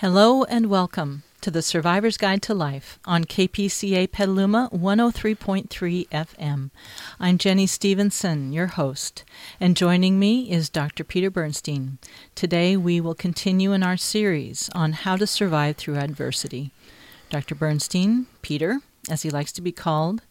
Hello and welcome to the Survivor's Guide to Life on KPCA Petaluma 103.3 FM. I'm Jenny Stevenson, your host, and joining me is Dr. Peter Bernstein. Today we will continue in our series on how to survive through adversity. Dr. Bernstein, Peter, as he likes to be called,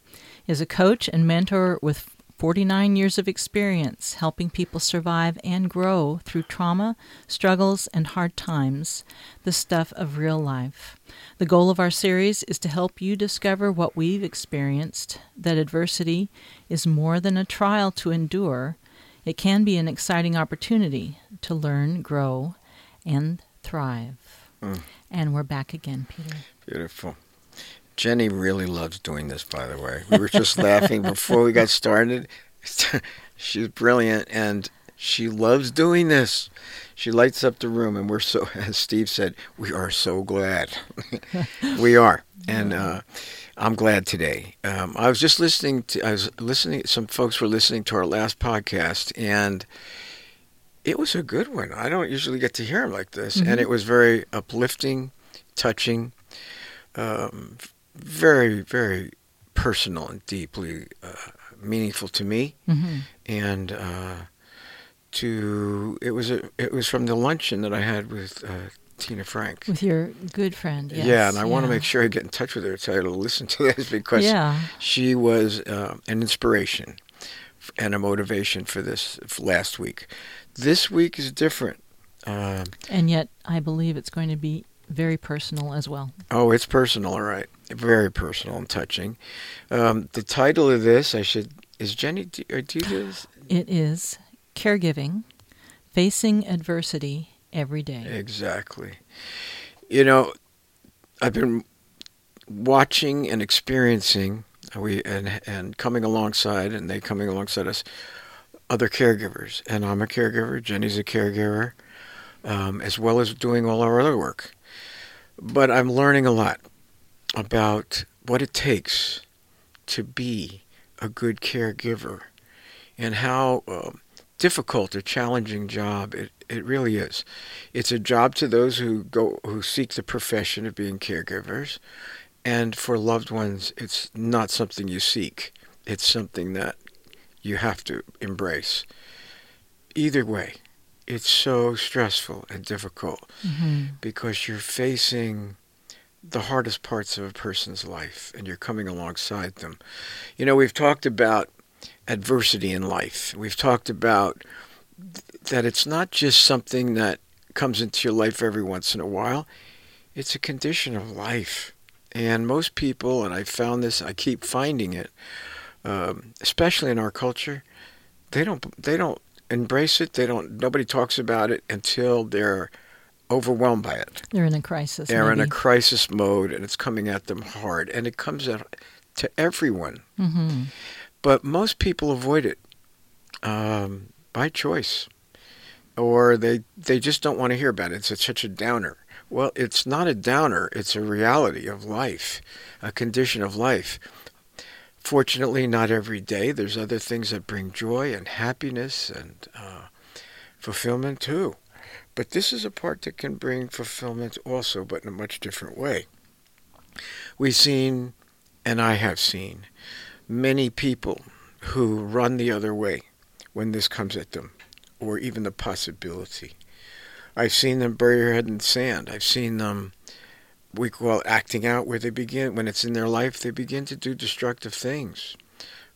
is a coach and mentor with 49 years of experience helping people survive and grow through trauma, struggles, and hard times, the stuff of real life. The goal of our series is to help you discover what we've experienced that adversity is more than a trial to endure, it can be an exciting opportunity to learn, grow, and thrive. Mm. And we're back again, Peter. Beautiful. Jenny really loves doing this, by the way. We were just laughing before we got started. She's brilliant and she loves doing this. She lights up the room, and we're so, as Steve said, we are so glad. we are. And uh, I'm glad today. Um, I was just listening to, I was listening, some folks were listening to our last podcast, and it was a good one. I don't usually get to hear them like this. Mm-hmm. And it was very uplifting, touching, um, very, very personal and deeply uh, meaningful to me. Mm-hmm. And uh, to it was a, it was from the luncheon that I had with uh, Tina Frank. With your good friend, yes. Yeah, and I yeah. want to make sure I get in touch with her her to listen to this because yeah. she was uh, an inspiration and a motivation for this last week. This week is different. Uh, and yet, I believe it's going to be very personal as well. Oh, it's personal, all right. Very personal and touching. Um, the title of this, I should, is Jenny, do, do you do this? It is Caregiving, Facing Adversity Every Day. Exactly. You know, I've been watching and experiencing we and and coming alongside and they coming alongside us other caregivers and I'm a caregiver Jenny's a caregiver um, as well as doing all our other work but I'm learning a lot about what it takes to be a good caregiver and how uh, difficult or challenging job it, it really is. It's a job to those who go who seek the profession of being caregivers, and for loved ones, it's not something you seek. It's something that you have to embrace. Either way, it's so stressful and difficult mm-hmm. because you're facing the hardest parts of a person's life and you're coming alongside them. You know, we've talked about adversity in life. We've talked about that it's not just something that comes into your life every once in a while. It's a condition of life. And most people, and I found this, I keep finding it, um, especially in our culture, they don't they don't embrace it. They don't. Nobody talks about it until they're overwhelmed by it. They're in a crisis. They're maybe. in a crisis mode, and it's coming at them hard, and it comes at to everyone. Mm-hmm. But most people avoid it um, by choice, or they they just don't want to hear about it. It's such a downer. Well, it's not a downer. It's a reality of life, a condition of life. Fortunately, not every day. There's other things that bring joy and happiness and uh, fulfillment too. But this is a part that can bring fulfillment also, but in a much different way. We've seen, and I have seen, many people who run the other way when this comes at them, or even the possibility. I've seen them bury their head in the sand. I've seen them we call acting out, where they begin, when it's in their life, they begin to do destructive things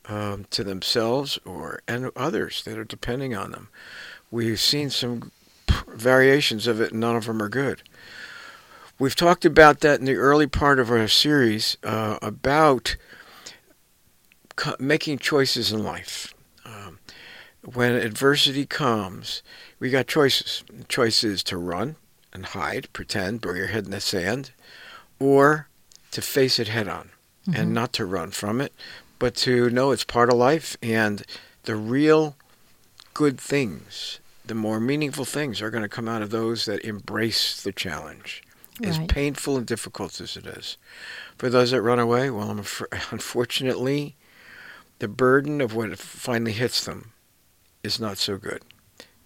um, to themselves or and others that are depending on them. We've seen some variations of it, and none of them are good. We've talked about that in the early part of our series uh, about co- making choices in life. Um, when adversity comes, we got choices. The choice is to run and hide, pretend, bury your head in the sand, or to face it head on mm-hmm. and not to run from it, but to know it's part of life and the real good things, the more meaningful things are going to come out of those that embrace the challenge. Right. As painful and difficult as it is. For those that run away, well, unfortunately, the burden of what finally hits them is not so good.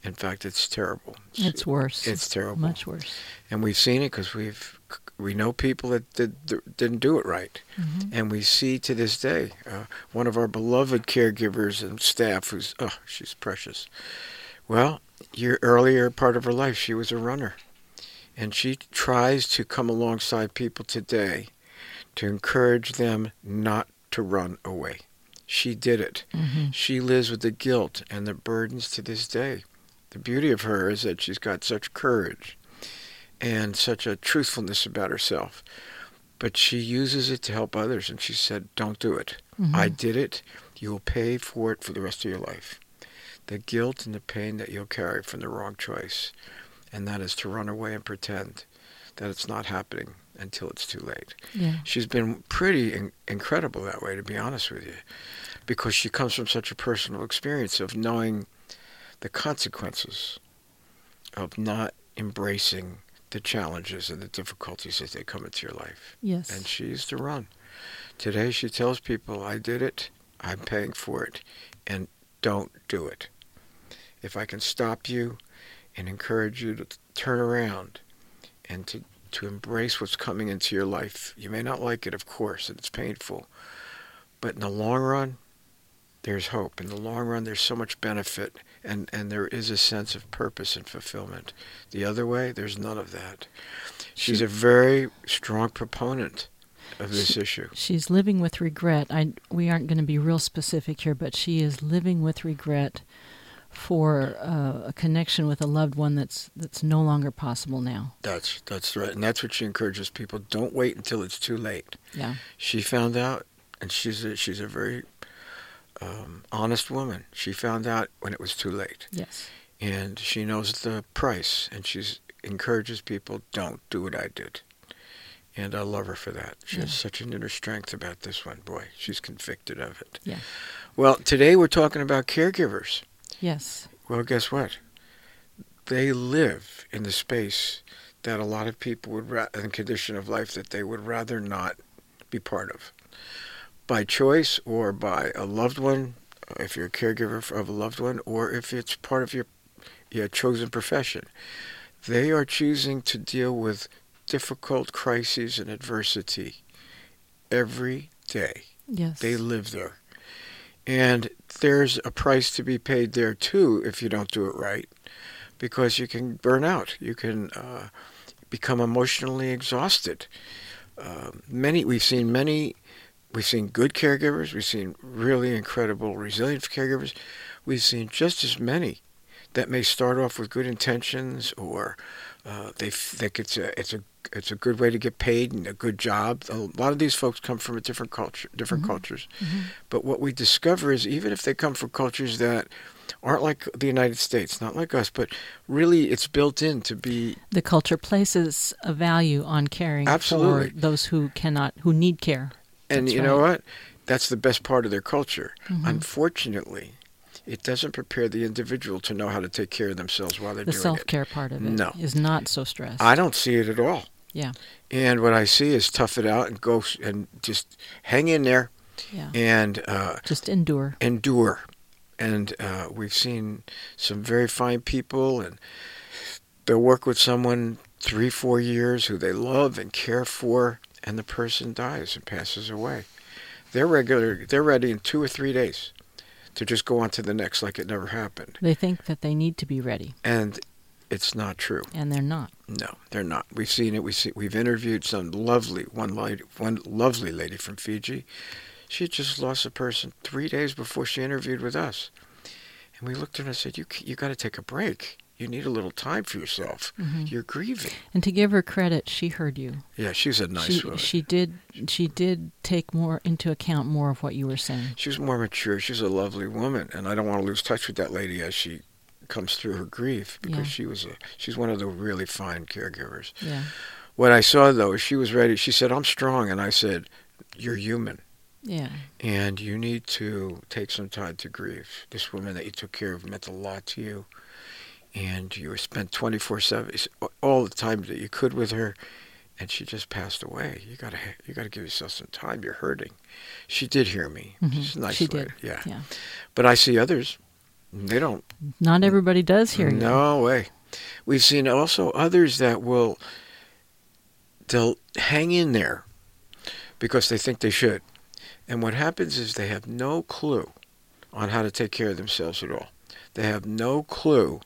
In fact, it's terrible. It's worse. It's terrible. Much worse. And we've seen it because we've we know people that did, didn't do it right, Mhm. and we see to this day uh, one of our beloved caregivers and staff who's oh she's precious. Well, your earlier part of her life, she was a runner, and she tries to come alongside people today to encourage them not to run away. She did it. hmm She lives with the guilt and the burdens to this day. The beauty of her is that she's got such courage and such a truthfulness about herself. But she uses it to help others, and she said, Don't do it. Mm-hmm. I did it. You will pay for it for the rest of your life. The guilt and the pain that you'll carry from the wrong choice, and that is to run away and pretend that it's not happening until it's too late Yeah. she's been pretty in- incredible that way, to be honest with you, because she comes from such a personal experience of knowing the consequences of not embracing the challenges and the difficulties as they come into your life. Yes. And she used to run. Today she tells people, I did it, I'm paying for it, and don't do it. If I can stop you and encourage you to turn around and to, to embrace what's coming into your life, you may not like it, of course, and it's painful, but in the long run, there's hope. In the long run, there's so much benefit, and, and there is a sense of purpose and fulfillment. The other way, there's none of that. She's a very strong proponent of this She- issue. She's living with regret. I we aren't going to be real specific here, but she is living with regret for uh, a connection with a loved one that's that's no longer possible now. That's that's right, and that's what she encourages people. Don't wait until it's too late. Yeah. She found out, and she's a, she's a very um, honest woman. She found out when it was too late, Yes. and she knows the price, and she encourages people don't do what I did. And I love her for that. She has such an inner strength about this one. Boy, she's convicted of it. Yeah. Well, today we're talking about caregivers. Yes. Well, guess what? They live in the space that a lot of people would, ra- in condition of life that they would rather not be part of, by choice or by a loved one, if you're a caregiver of a loved one, or if it's part of your your chosen profession. They are choosing to deal with difficult crises and adversity every day. Yes. They live there. And there's a price to be paid there too if you don't do it right, because you can burn out. You can uh, become emotionally exhausted. Uh, many we've seen many, we've seen good caregivers. We've seen really incredible, resilient caregivers. We've seen just as many that may start off with good intentions or uh, they think it's a it's a it's a good way to get paid and a good job. A lot of these folks come from a different culture, different Mhm. cultures. Mhm. But what we discover is even if they come from cultures that aren't like the United States, not like us, but really it's built in to be The culture places a value on caring Absolutely. for those who cannot, who need care. and That's you know what? That's the best part of their culture. Mhm. Unfortunately, it doesn't prepare the individual to know how to take care of themselves while they're The doing self it. care part of it No. is not so stressed. I don't see it at all. Yeah. And what I see is tough it out and go and just hang in there yeah. and uh, Just endure. endure. And uh, we've seen some very fine people, and they'll work with someone three, four years who they love and care for, and the person dies and passes away. They're regular. They're ready in two or three days to just go on to the next like it never happened, They think that they need to be ready, and it's not true. and they're not. No, they're not. We've seen it. We see. We've interviewed some lovely one lady, one lovely lady from Fiji. She just lost a person three days before she interviewed with us, and we looked at her and said, "You you got to take a break. You need a little time for yourself. Mhm. You're grieving." And to give her credit, she heard you. Yeah, she's a nice she woman. she did she did take more into account more of what you were saying. She was more mature. She's a lovely woman, and I don't want to lose touch with that lady as she comes through her grief because Yeah. she was a she's one of the really fine caregivers. Yeah. What I saw though is she was ready. She said, "I'm strong," and I said, "You're human." Yeah. And you need to take some time to grieve. This woman that you took care of meant a lot to you. And you were spent 24 7, all the time that you could with her. And she just passed away. You gotta, you gotta give yourself some time. You're hurting. She did hear me. Mhm. She's nice She lady. did. Yeah. Yeah. But I see others They don't. Not everybody does hear you. No way. We've seen also others that will they'll hang in there because they think they should. And what happens is they have no clue on how to take care of themselves at all. They have no clue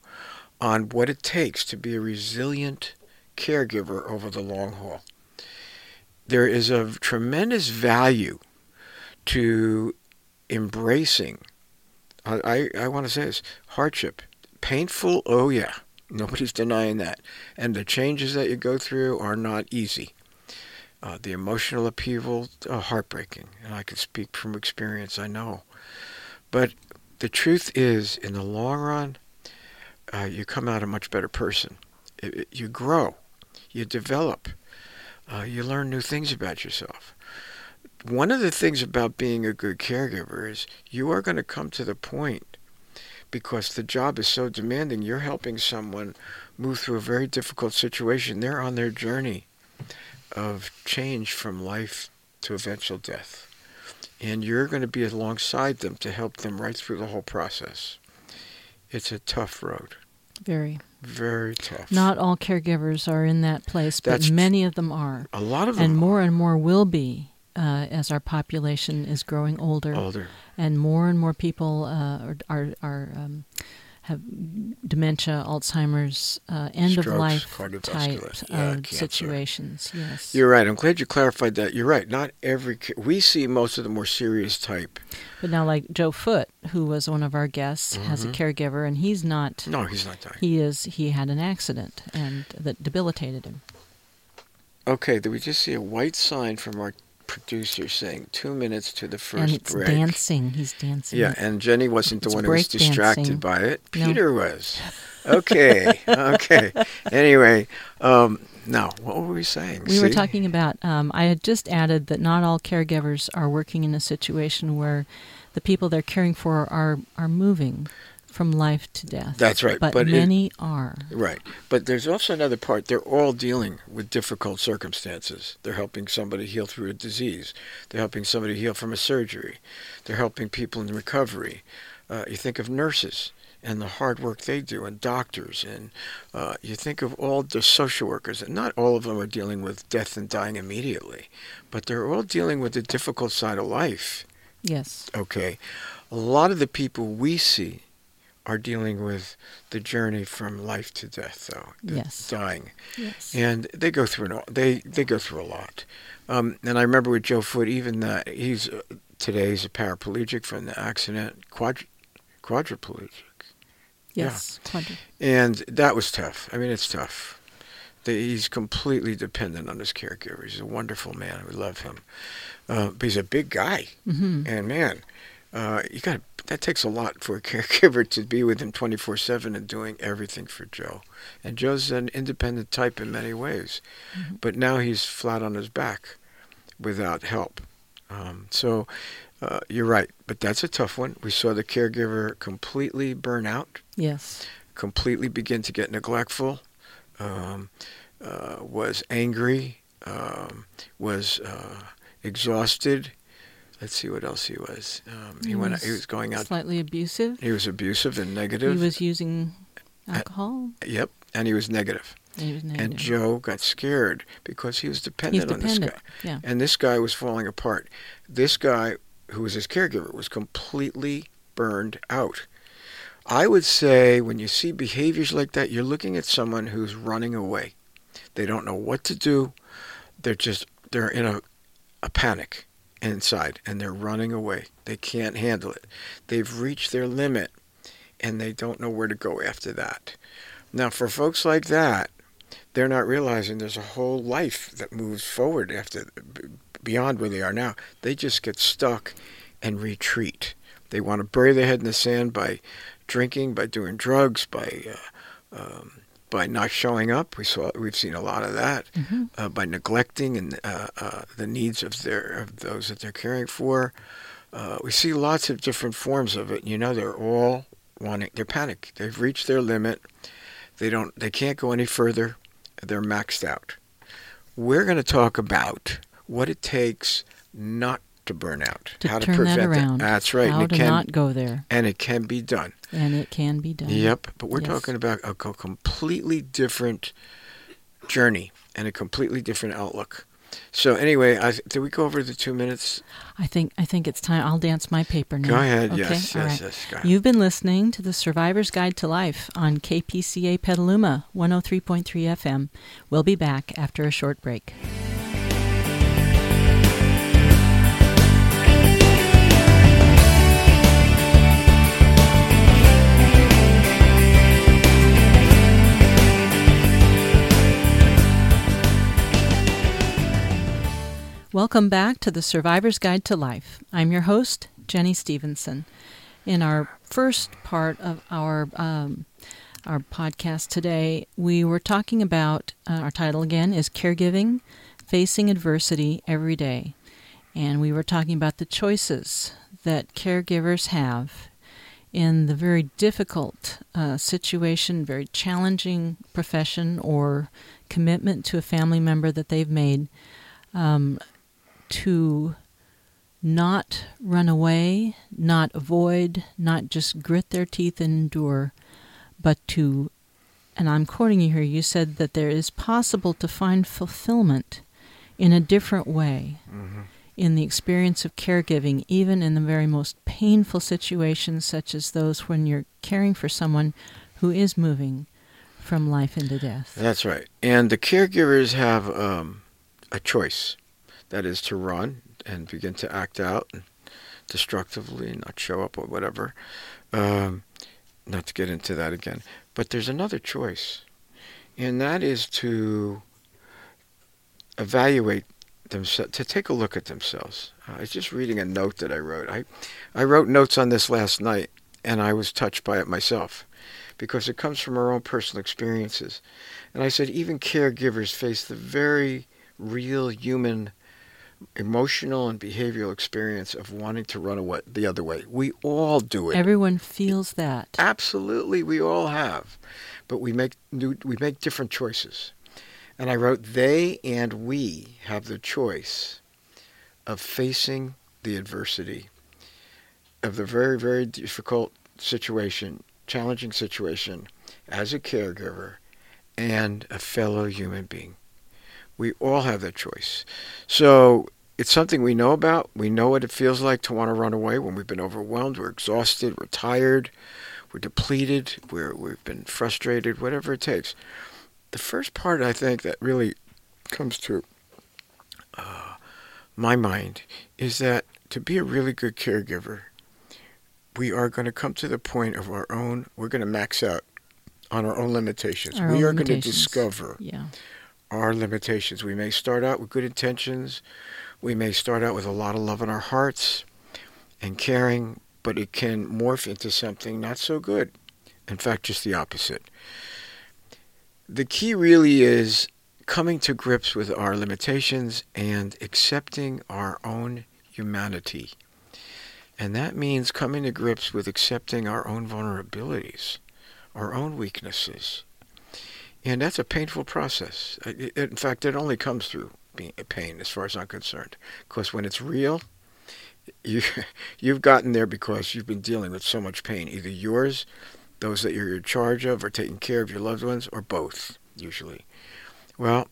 on what it takes to be a resilient caregiver over the long haul. There is a tremendous value to embracing, I, I, want to say this, hardship. Painful, oh yeah, nobody's denying that. And the changes that you go through are not easy. Uh, the emotional upheaval, uh, heartbreaking. And I can speak from experience, I know. But the truth is, in the long run, uh, you come out a much better person. It, it, you grow, you develop, uh, you learn new things about yourself. One of the things about being a good caregiver is you are going to come to the point because the job is so demanding. You're helping someone move through a very difficult situation. They're on their journey of change from life to eventual death. And you're going to be alongside them to help them right through the whole process. It's a tough road. Very. Very tough. Not all caregivers are in that place, but That's many of them are. A lot of them And more and more will be uh, as our population is growing older. older. and more and more people uh, are are, are um, have dementia, Alzheimer's, uh, end of life type yeah, cancer. situations. Yes, You're right. I'm glad you clarified that. You're right. Not every ca- we see most of the more serious type. but now like Joe Foote, who was one of our guests, has a Mhm. caregiver, and he's not. No, he's not dying. He is. He had an accident and that debilitated him. Okay, did we just see a white sign from our producer saying two minutes to the first and it's break? dancing. He's dancing. Yeah, and Jenny wasn't the It's one who was distracted dancing. by it. No. Peter was. Okay, okay. Anyway, um, now what were we saying? We were talking about, um, I had just added that not all caregivers are working in a situation where the people they're caring for are, are moving from life to death. That's right, But, but it- many are. Right. But there's also another part. They're all dealing with difficult circumstances. They're helping somebody heal through a disease. They're helping somebody heal from a surgery. They're helping people in recovery. Uh, you think of nurses and the hard work they do, and doctors, and uh, you think of all the social workers, and not all of them are dealing with death and dying immediately, but they're all dealing with the difficult side of life. Yes. Okay. A lot of the people we see are dealing with the journey from life to death, though. Yes. Dying. Yes. And they go through an, they they go through a lot. Um, and I remember with Joe Foote, even that he's uh, today he's a paraplegic from the accident, quadri- quadriplegic, yes. Quadri- and that was tough. I mean, it's tough. The, he's completely dependent on his caregiver. He's a wonderful man. We love him, uh, but he's a big guy. Mhm. And man, uh, you got that takes a lot for a caregiver to be with him 24/7 and doing everything for Joe. And Joe's an independent type in many ways, Mhm. but now he's flat on his back without help. Um, so uh, you're right, but that's a tough one. We saw the caregiver completely burn out, Yes. completely begin to get neglectful, um, uh, was angry, um, was uh, exhausted. Let's see what else he was. Um, he, He went. was He was going out. Slightly abusive. He was abusive and negative. He was using Uh, alcohol. yep, and he was negative. and he was And. Joe got scared because he was dependent He's on this guy. Yeah. And this guy was falling apart. This guy, who was his caregiver, was completely burned out. I would say when you see behaviors like that, you're looking at someone who's running away. They don't know what to do. They're just they're in a a panic inside and they're running away. They can't handle it. They've reached their limit and they don't know where to go after that. Now for folks like that, they're not realizing there's a whole life that moves forward after beyond where they are now. They just get stuck and retreat. They want to bury their head in the sand by drinking, by doing drugs, by uh, um, by not showing up. We saw we've seen a lot of that. hmm Uh, by neglecting and uh, uh, the needs of their of those that they're caring for. Uh, we see lots of different forms of it. You know, they're all wanting. They're panic. They've reached their limit. They don't. They can't go any further. They're maxed out. We're going to talk about what it takes not to burnout. To how turn to that prevent around. That's right. How and it to can, not go there, and it can be done. and it can be done. Yep. But we're Yes. talking about a completely different journey and a completely different outlook. So anyway, I, did we go over the two minutes? I think I think it's time. I'll dance my paper now. Go ahead. Okay? Yes. All Yes. right. Yes. You've been listening to the Survivor's Guide to Life on KPCA Petaluma 103.3 FM. We'll be back after a short break. Welcome back to the Survivor's Guide to Life. I'm your host, Jenny Stevenson. In our first part of our um, our podcast today, we were talking about uh, our title again is caregiving, facing adversity every day, and we were talking about the choices that caregivers have in the very difficult uh, situation, very challenging profession or commitment to a family member that they've made. Um, to not run away, not avoid, not just grit their teeth and endure, but to, and I'm quoting you here, you said that there is possible to find fulfillment in a different way Mhm. in the experience of caregiving, even in the very most painful situations, such as those when you're caring for someone who is moving from life into death. That's right. And the caregivers have um, a choice. That is to run and begin to act out destructively, not show up or whatever. Um, not to get into that again. But there's another choice, and that is to evaluate themselves, to take a look at themselves. I was just reading a note that I wrote. I, I wrote notes on this last night, and I was touched by it myself because it comes from our own personal experiences. And I said, even caregivers face the very real human emotional and behavioral experience of wanting to run away the other way. We all do it. Everyone feels that. Absolutely, we all have, but we make new, we make different choices. And I wrote, they and we have the choice of facing the adversity of the very, very difficult situation, challenging situation, as a caregiver and a fellow human being. We all have that choice. So it's something we know about. We know what it feels like to want to run away when we've been overwhelmed, we're exhausted, we're tired, we're depleted, we're, we've been frustrated, whatever it takes. The first part, I think, that really comes to uh, my mind is that to be a really good caregiver, we are going to come to the point of our own, we're going to max out on our own limitations. Our we own are going to discover Yeah. Our limitations. We may start out with good intentions. We may start out with a lot of love in our hearts and caring, but it can morph into something not so good. In fact, just the opposite. The key really is coming to grips with our limitations and accepting our own humanity. And that means coming to grips with accepting our own vulnerabilities, our own weaknesses, and that's a painful process. In fact, it only comes through pain, as far as I'm concerned. Because when it's real, you you've gotten there because you've been dealing with so much pain, either yours, those that you're in charge of, or taking care of your loved ones, or both. Usually, well,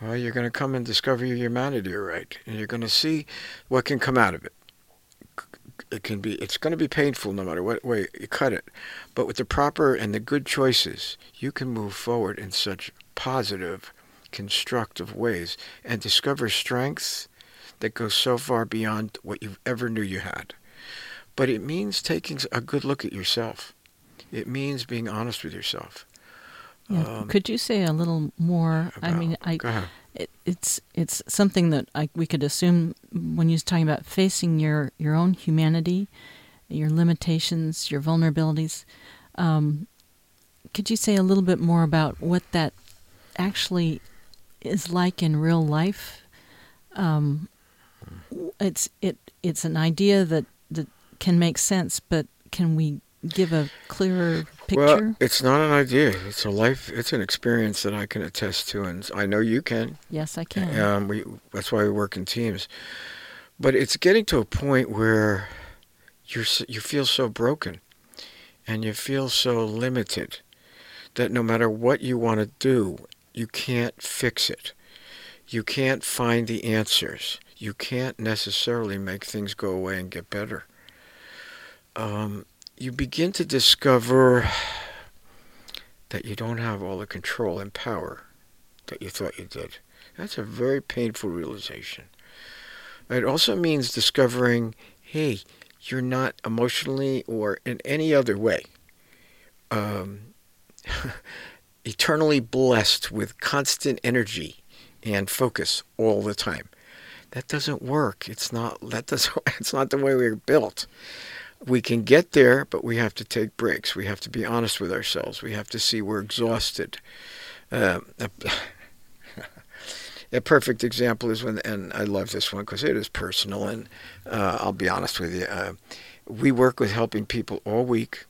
well, you're going to come and discover your humanity, right, and you're going to see what can come out of it. It can be. It's going to be painful no matter what way you cut it. But with the proper and the good choices, you can move forward in such positive, constructive ways and discover strengths that go so far beyond what you ever knew you had. But it means taking a good look at yourself. It means being honest with yourself. Yeah. Um, Could you say a little more? I mean, I. it, it's it's something that I, we could assume when you're talking about facing your your own humanity, your limitations, your vulnerabilities. Um, could you say a little bit more about what that actually is like in real life? Um, it's it it's an idea that that can make sense, but can we give a clearer picture? Well, it's not an idea. It's a life. It's an experience that I can attest to, and I know you can. yes, I can. Um, we that's why we work in teams. but it's getting to a point where you you feel so broken and you feel so limited that no matter what you want to do, you can't fix it. You can't find the answers. You can't necessarily make things go away and get better. Um, you begin to discover that you don't have all the control and power that you thought you did. That's a very painful realization. It also means discovering, hey, you're not emotionally or in any other way um, eternally blessed with constant energy and focus all the time. That doesn't work. It's not that does it's not the way we're built. We can get there, but we have to take breaks. We have to be honest with ourselves. We have to see we're exhausted. Uh, a perfect example is when, and I love this one because it is personal, and uh, I'll be honest with you. Uh, we work with helping people all week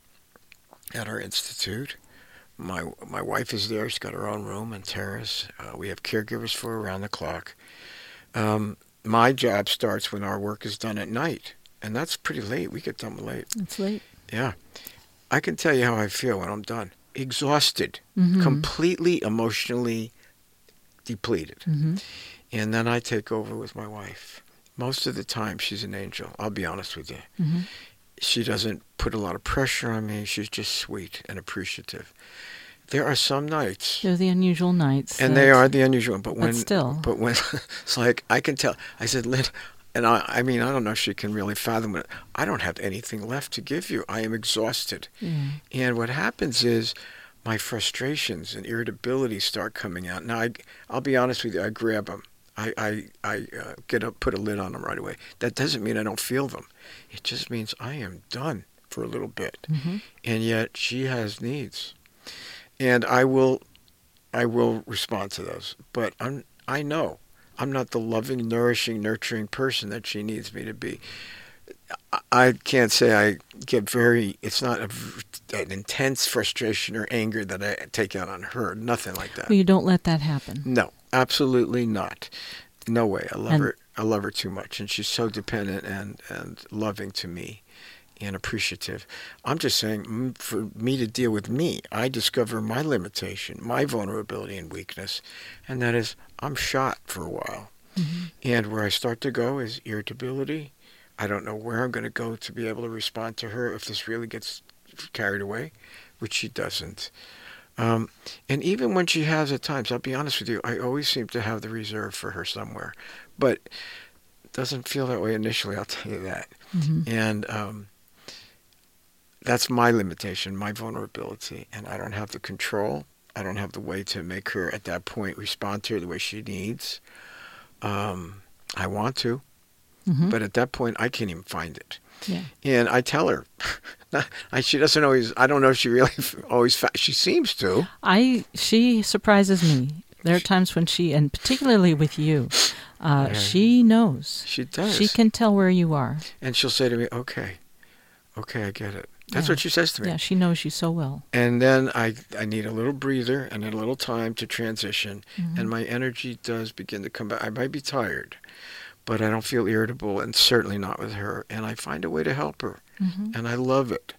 at our institute. My my wife is there. She's got her own room and terrace. Uh, we have caregivers for around the clock. Um, my job starts when our work is done at night, and that's pretty late. We get done late. It's late. Yeah, I can tell you how I feel when I'm done. Exhausted, Mhm. completely emotionally depleted. hmm And then I take over with my wife. Most of the time, she's an angel. I'll be honest with you. hmm She doesn't put a lot of pressure on me. She's just sweet and appreciative. There are some nights, They're the unusual nights. and they are the unusual. But But when, still. but when it's like I can tell. I said, Lynn, and I, I mean, I don't know if she can really fathom it. I don't have anything left to give you. I am exhausted. Yeah. And what happens is my frustrations and irritability start coming out. Now, I, I'll be honest with you, I grab them. I, I, I uh, get up, put a lid on them right away. That doesn't mean I don't feel them. It just means I am done for a little bit. hmm And yet she has needs. And I will, I will respond to those. But I'm, I know I'm not the loving, nourishing, nurturing person that she needs me to be. I- can't say I get very. It's not a, an intense frustration or anger that I take out on her. Nothing like that. Well, you don't let that happen. No, absolutely not. No way. I love And- her. I love her too much, and she's so dependent and and loving to me, and appreciative. I'm just saying, for me to deal with me, I discover my limitation, my vulnerability and weakness, and that is I'm shot for a while. Mhm. And where I start to go is irritability. I don't know where I'm going to go to be able to respond to her if this really gets carried away, which she doesn't. Um, and even when she has at times, I'll be honest with you, I always seem to have the reserve for her somewhere. But it doesn't feel that way initially, I'll tell you that. hmm And um, that's my limitation, my vulnerability. And I don't have the control. I don't have the way to make her at that point respond to her the way she needs. Um, I want to, hmm but at that point, I can't even find it. yeah. And I tell her, she doesn't always. I don't know if she really always. She seems to. I she surprises me. There are times when she, and particularly with you, uh, Yeah. she knows. She does. She can tell where you are. and she'll say to me, "Okay, okay, I get it." That's Yeah. what she says to me. Yeah, she knows you so well. And then I I need a little breather and a little time to transition, Mhm. and my energy does begin to come back. I might be tired, but I don't feel irritable, and certainly not with her. And I find a way to help her, hmm and I love it.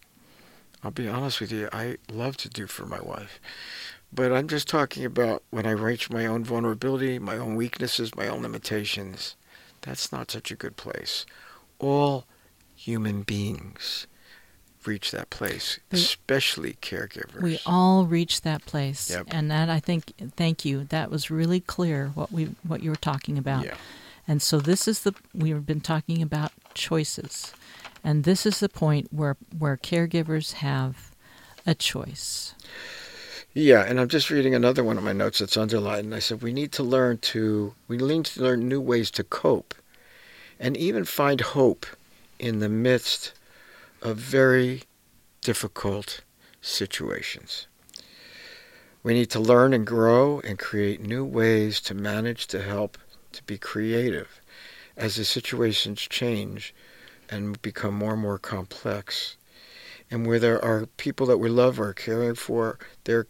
I'll be honest with you. I love to do for my wife. But I'm just talking about when I reach my own vulnerability, my own weaknesses, my own limitations. That's not such a good place. All human beings reach that place, They- especially caregivers. We all reach that place, Yep. and that I think. Thank you. That was really clear what we what you were talking about. Yeah. And so this is the we've been talking about choices, and this is the point where where caregivers have a choice. Yeah, and I'm just reading another one of my notes that's underlined. And I said we need to learn to we need to learn new ways to cope, and even find hope in the midst of very difficult situations. We need to learn and grow and create new ways to manage to help to be creative as the situations change and become more and more complex. And where there are people that we love or are caring for, their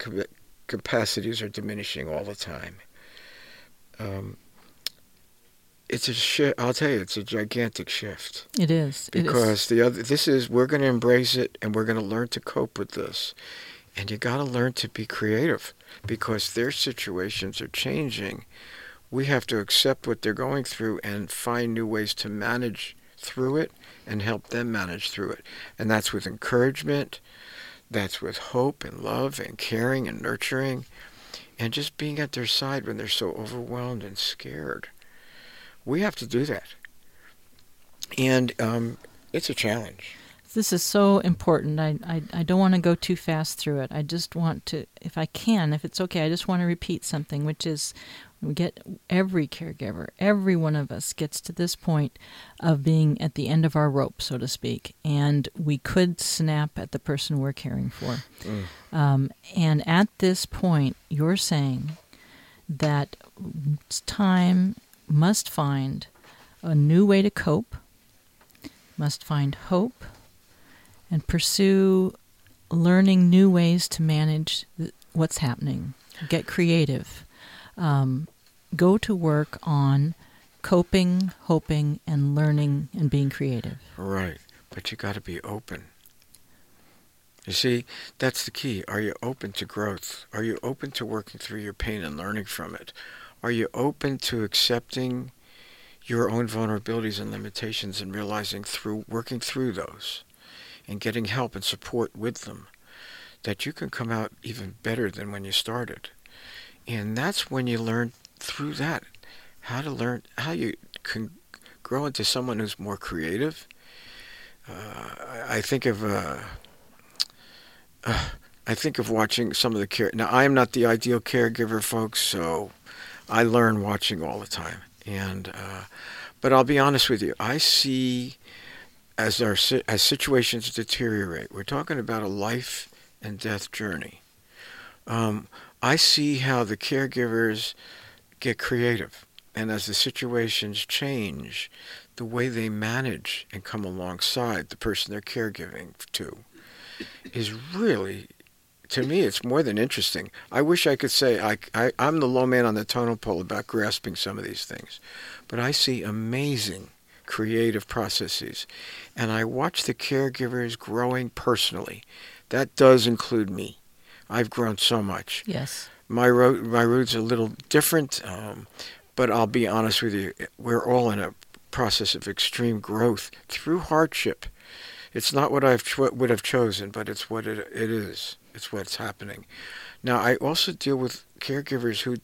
capacities are diminishing all the time. Um, it's a shift. I'll tell you, it's a gigantic shift. It is. It is. because the other this is we're going to embrace it and we're going to learn to cope with this and you got to learn to be creative because their situations are changing we have to accept what they're going through and find new ways to manage through it and help them manage through it and that's with encouragement that's with hope and love and caring and nurturing and just being at their side when they're so overwhelmed and scared we have to do that and um, it's a challenge. This is so important. I, I, I don't want to go too fast through it. I just want to, if I can, if it's okay, I just want to repeat something, which is we get every caregiver, every one of us gets to this point of being at the end of our rope, so to speak, and we could snap at the person we're caring for. Mm. Um, and at this point, you're saying that it's time must find a new way to cope must find hope and pursue learning new ways to manage what's happening. Get creative. Um, go to work on coping, hoping, and learning and being creative. Right. But you got to be open. You see, that's the key. Are you open to growth? Are you open to working through your pain and learning from it? Are you open to accepting your own vulnerabilities and limitations and realizing through working through those and getting help and support with them that you can come out even better than when you started. And that's when you learn through that how to learn how you can grow into someone who's more creative. Uh, I think of uh, uh, I think of watching some of the care. Now I am not the ideal caregiver, folks, so I learn watching all the time. And uh, but I'll be honest with you, I see as our as situations deteriorate. We're talking about a life and death journey. Um, I see how the caregivers get creative, and as the situations change, the way they manage and come alongside the person they're caregiving to is really to me, it's more than interesting. I wish I could say I, I, I'm the low man on the totem pole about grasping some of these things, but I see amazing creative processes, and I watch the caregivers growing personally. That does include me. I've grown so much. Yes. My road, my road's a little different, um, but I'll be honest with you. We're all in a process of extreme growth through hardship. It's not what I would have chosen, but it's what it, it is. It's what's happening. Now, I also deal with caregivers who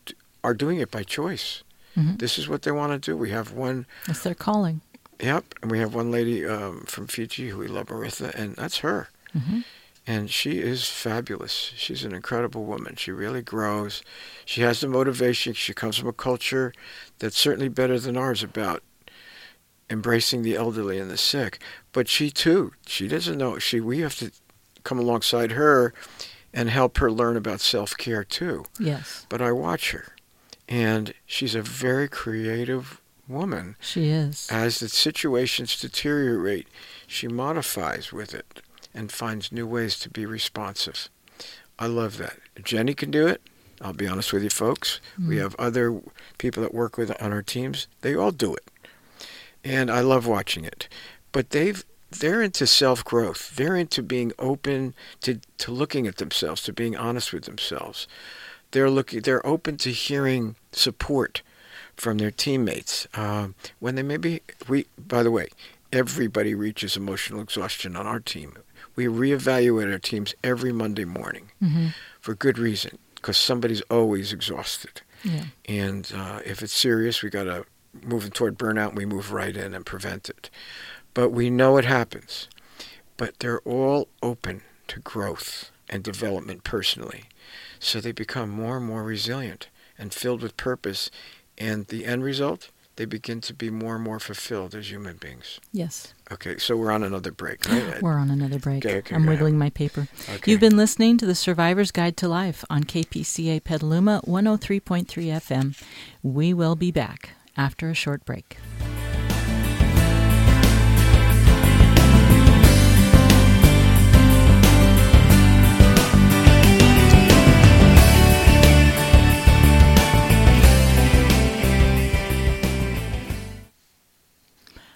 are doing it by choice. Mm-hmm. This is what they want to do. We have one. That's their calling. Yep, and we have one lady um, from Fiji who we love, Maritha, and that's her. Mm-hmm. And she is fabulous. She's an incredible woman. She really grows. She has the motivation. She comes from a culture that's certainly better than ours about embracing the elderly and the sick. But she too, she doesn't know. She we have to come alongside her and help her learn about self care too. Yes. But I watch her, and she's a very creative woman. She is. As the situations deteriorate, she modifies with it and finds new ways to be responsive. I love that. Jenny can do it. I'll be honest with you, folks. Mm. We have other people that work with on our teams. They all do it, and I love watching it. But they've they're into self growth. They're into being open to, to looking at themselves, to being honest with themselves. They're looking. They're open to hearing support from their teammates um, when they maybe we. By the way, everybody reaches emotional exhaustion on our team. We reevaluate our teams every Monday morning mm-hmm. for good reason because somebody's always exhausted. Yeah. And uh, if it's serious, we got to moving toward burnout. We move right in and prevent it. But we know it happens. But they're all open to growth and development personally. So they become more and more resilient and filled with purpose. And the end result, they begin to be more and more fulfilled as human beings. Yes. Okay, so we're on another break, right? we're on another break. Okay, okay, I'm wiggling my paper. Okay. You've been listening to the Survivor's Guide to Life on KPCA Petaluma 103.3 FM. We will be back after a short break.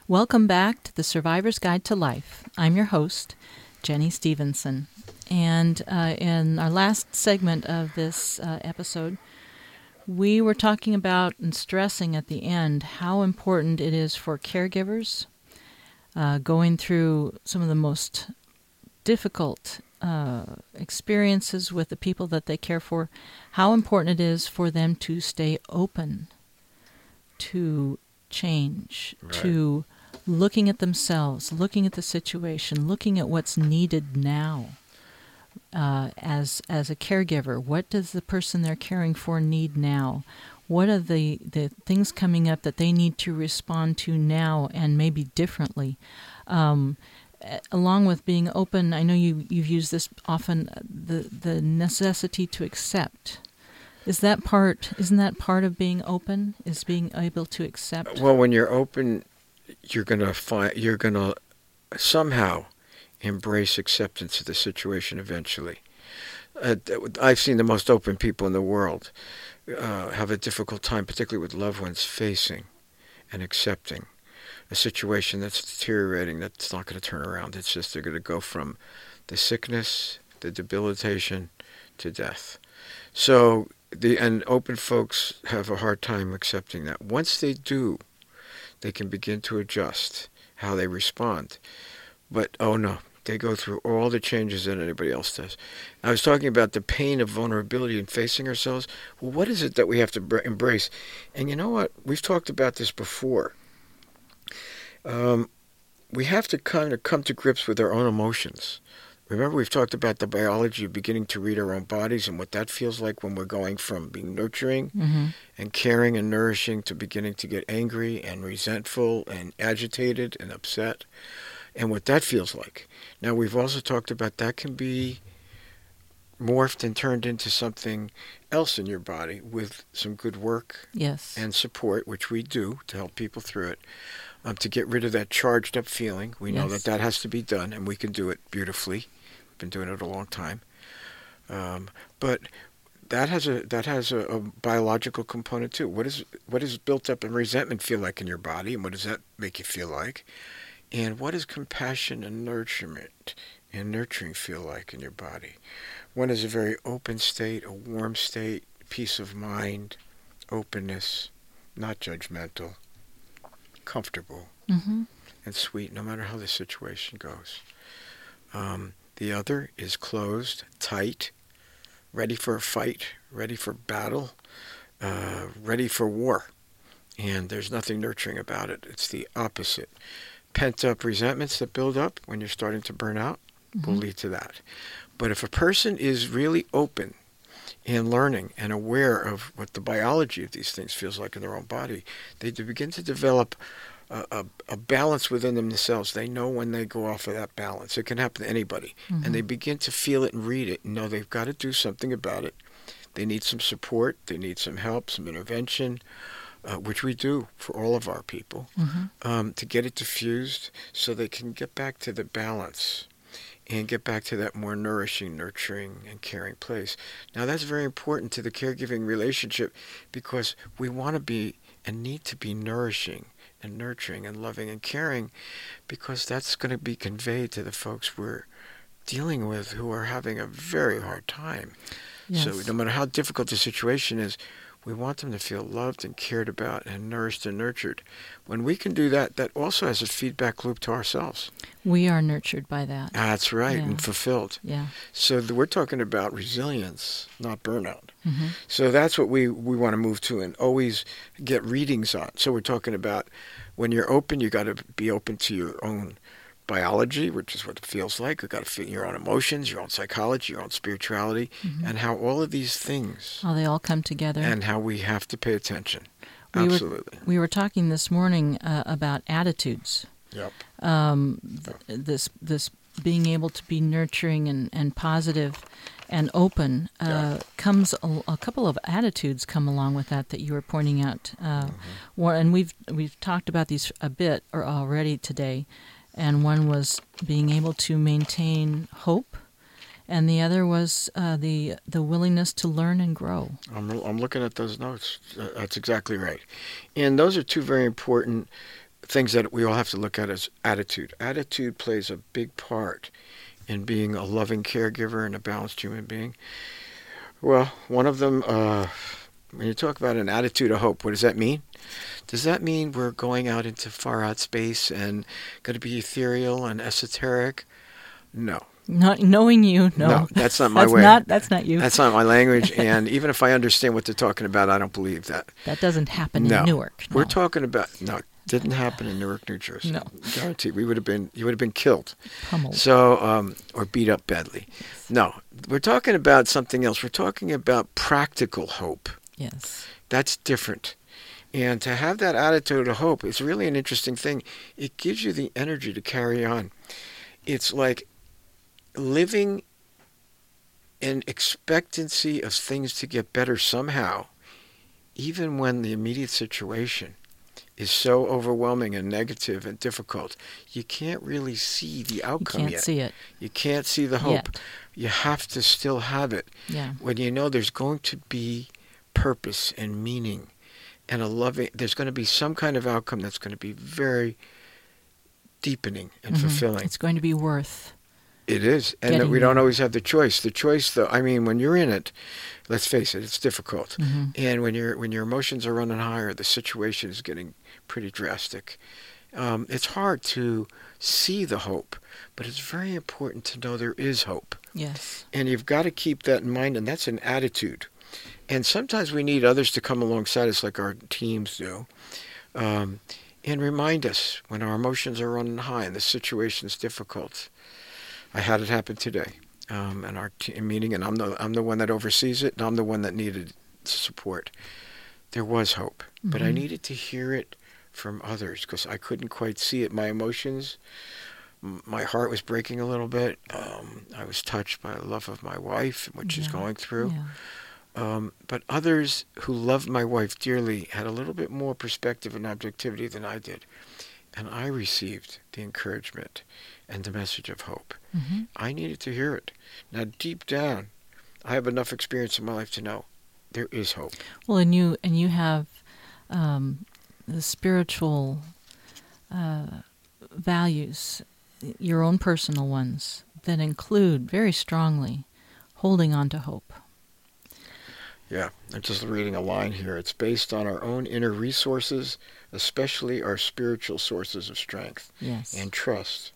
Welcome back to the Survivor's Guide to Life. I'm your host, Jenny Stevenson. And uh, in our last segment of this uh, episode, we were talking about and stressing at the end how important it is for caregivers uh, going through some of the most difficult uh, experiences with the people that they care for, how important it is for them to stay open to change, Right. to looking at themselves, looking at the situation, looking at what's needed now. Uh, as as a caregiver, what does the person they're caring for need now? What are the, the things coming up that they need to respond to now and maybe differently? Um, along with being open, I know you you've used this often. uh, The the necessity to accept is that part. Isn't that part of being open? Is being able to accept? Well, when you're open, you're gonna find you're gonna somehow embrace acceptance of the situation eventually. Uh, I've seen the most open people in the world uh, have a difficult time, particularly with loved ones, facing and accepting a situation that's deteriorating. That's not going to turn around. It's just they're going to go from the sickness, the debilitation, to death. So the and open folks have a hard time accepting that. Once they do, they can begin to adjust how they respond. But oh no, they go through all the changes that anybody else does. I was talking about the pain of vulnerability and facing ourselves. Well, what is it that we have to embrace? And you know what? We've talked about this before. Um, we have to kind of come to grips with our own emotions. Remember, we've talked about the biology of beginning to read our own bodies and what that feels like when we're going from being nurturing hmm and caring and nourishing to beginning to get angry and resentful and agitated and upset and what that feels like. Now, we've also talked about that can be morphed and turned into something else in your body with some good work Yes. and support, which we do to help people through it, um, to get rid of that charged up feeling. We know that that has to be done, and we can do it beautifully. We've been doing it a long time. Um, but that has a that has a, a biological component too. What is what is built up in resentment feel like in your body, and what does that make you feel like? And what does compassion and nurturement and nurturing feel like in your body? One is a very open state, a warm state, peace of mind, openness, not judgmental, comfortable hmm and sweet, no matter how the situation goes. Um, the other is closed, tight, ready for a fight, ready for battle, uh, ready for war. And there's nothing nurturing about it. It's the opposite. Pent up resentments that build up when you're starting to burn out will Mhm. lead to that. But if a person is really open and learning and aware of what the biology of these things feels like in their own body, they begin to develop a, a, a balance within themselves. They know when they go off of that balance. It can happen to anybody. And they begin to feel it and read it and know they've got to do something about it. They need some support, they need some help, some intervention, uh, which we do for all of our people, hmm um, to get it diffused so they can get back to the balance and get back to that more nourishing, nurturing, and caring place. Now, that's very important to the caregiving relationship because we want to be and need to be nourishing and nurturing and loving and caring because that's going to be conveyed to the folks we're dealing with who are having a very hard time. Yes. So, no matter how difficult the situation is, we want them to feel loved and cared about and nourished and nurtured. When we can do that, that also has a feedback loop to ourselves. we are nurtured by that. That's right, Yeah. and fulfilled. Yeah. So th- we're talking about resilience, not burnout. hmm So that's what we, we want to move to and always get readings on. So we're talking about when you're open, you got to be open to your own biology, which is what it feels like. You've got to feel your own emotions, your own psychology, your own spirituality, Mhm. and how all of these things How they all come together. and how we have to pay attention. We were- Absolutely. we were talking this morning uh, about attitudes. Yep. um, th- this this being able to be nurturing and, and positive and open uh, Yeah. comes a, a couple of attitudes come along with that that you were pointing out. Uh, Mm-hmm. and we've we've talked about these a bit or already today, and one was being able to maintain hope, and the other was uh, the the willingness to learn and grow. I'm, I'm looking at those notes. Uh, That's exactly right. And those are two very important things that we all have to look at as attitude. Attitude plays a big part in being a loving caregiver and a balanced human being. Well, one of them, uh, when you talk about an attitude of hope, what does that mean? Does that mean we're going out into far out space and going to be ethereal and esoteric? No. Not knowing you, no. No, that's not my that's way. Not, that's not you. That's not my language. and even if I understand what they're talking about, I don't believe that. that doesn't happen No. in Newark. No. We're talking about no. Didn't happen in Newark, New Jersey. No. guaranteed. We would have been. You would have been killed. pummeled. So, um, or beat up badly. No, we're talking about something else. We're talking about practical hope. Yes. That's different. And to have that attitude of hope is really an interesting thing. It gives you the energy to carry on. It's like living in expectancy of things to get better somehow, even when the immediate situation is so overwhelming and negative and difficult. You can't really see the outcome You can't yet. see it. You can't see the hope. Yet. You have to still have it Yeah. when you know there's going to be purpose and meaning and a loving there's going to be some kind of outcome that's going to be very deepening and Mhm. fulfilling It's going to be worth. it is and that we don't always have the choice the choice though i mean when you're in it let's face it it's difficult Mhm. and when your when your emotions are running higher the situation is getting pretty drastic um, it's hard to see the hope but it's very important to know there is hope Yes. and you've got to keep that in mind, and that's an attitude. And sometimes we need others to come alongside us, like our teams do, um, and remind us when our emotions are running high and the situation is difficult. I had it happen today um, in our team meeting, and I'm the I'm the one that oversees it, and I'm the one that needed support. There was hope, but I Mhm. needed to hear it from others because I couldn't quite see it. My emotions m- my heart was breaking a little bit. Um, I was touched by the love of my wife, and what she's going through. Yeah. Um, but others who loved my wife dearly had a little bit more perspective and objectivity than I did. And I received the encouragement and the message of hope. hmm I needed to hear it. Now, deep down, I have enough experience in my life to know there is hope. Well, and you and you have um, the spiritual uh, values, your own personal ones, that include very strongly holding on to hope. Yeah, I'm just reading a line here. It's based on our own inner resources, especially our spiritual sources of strength. Yes. and trust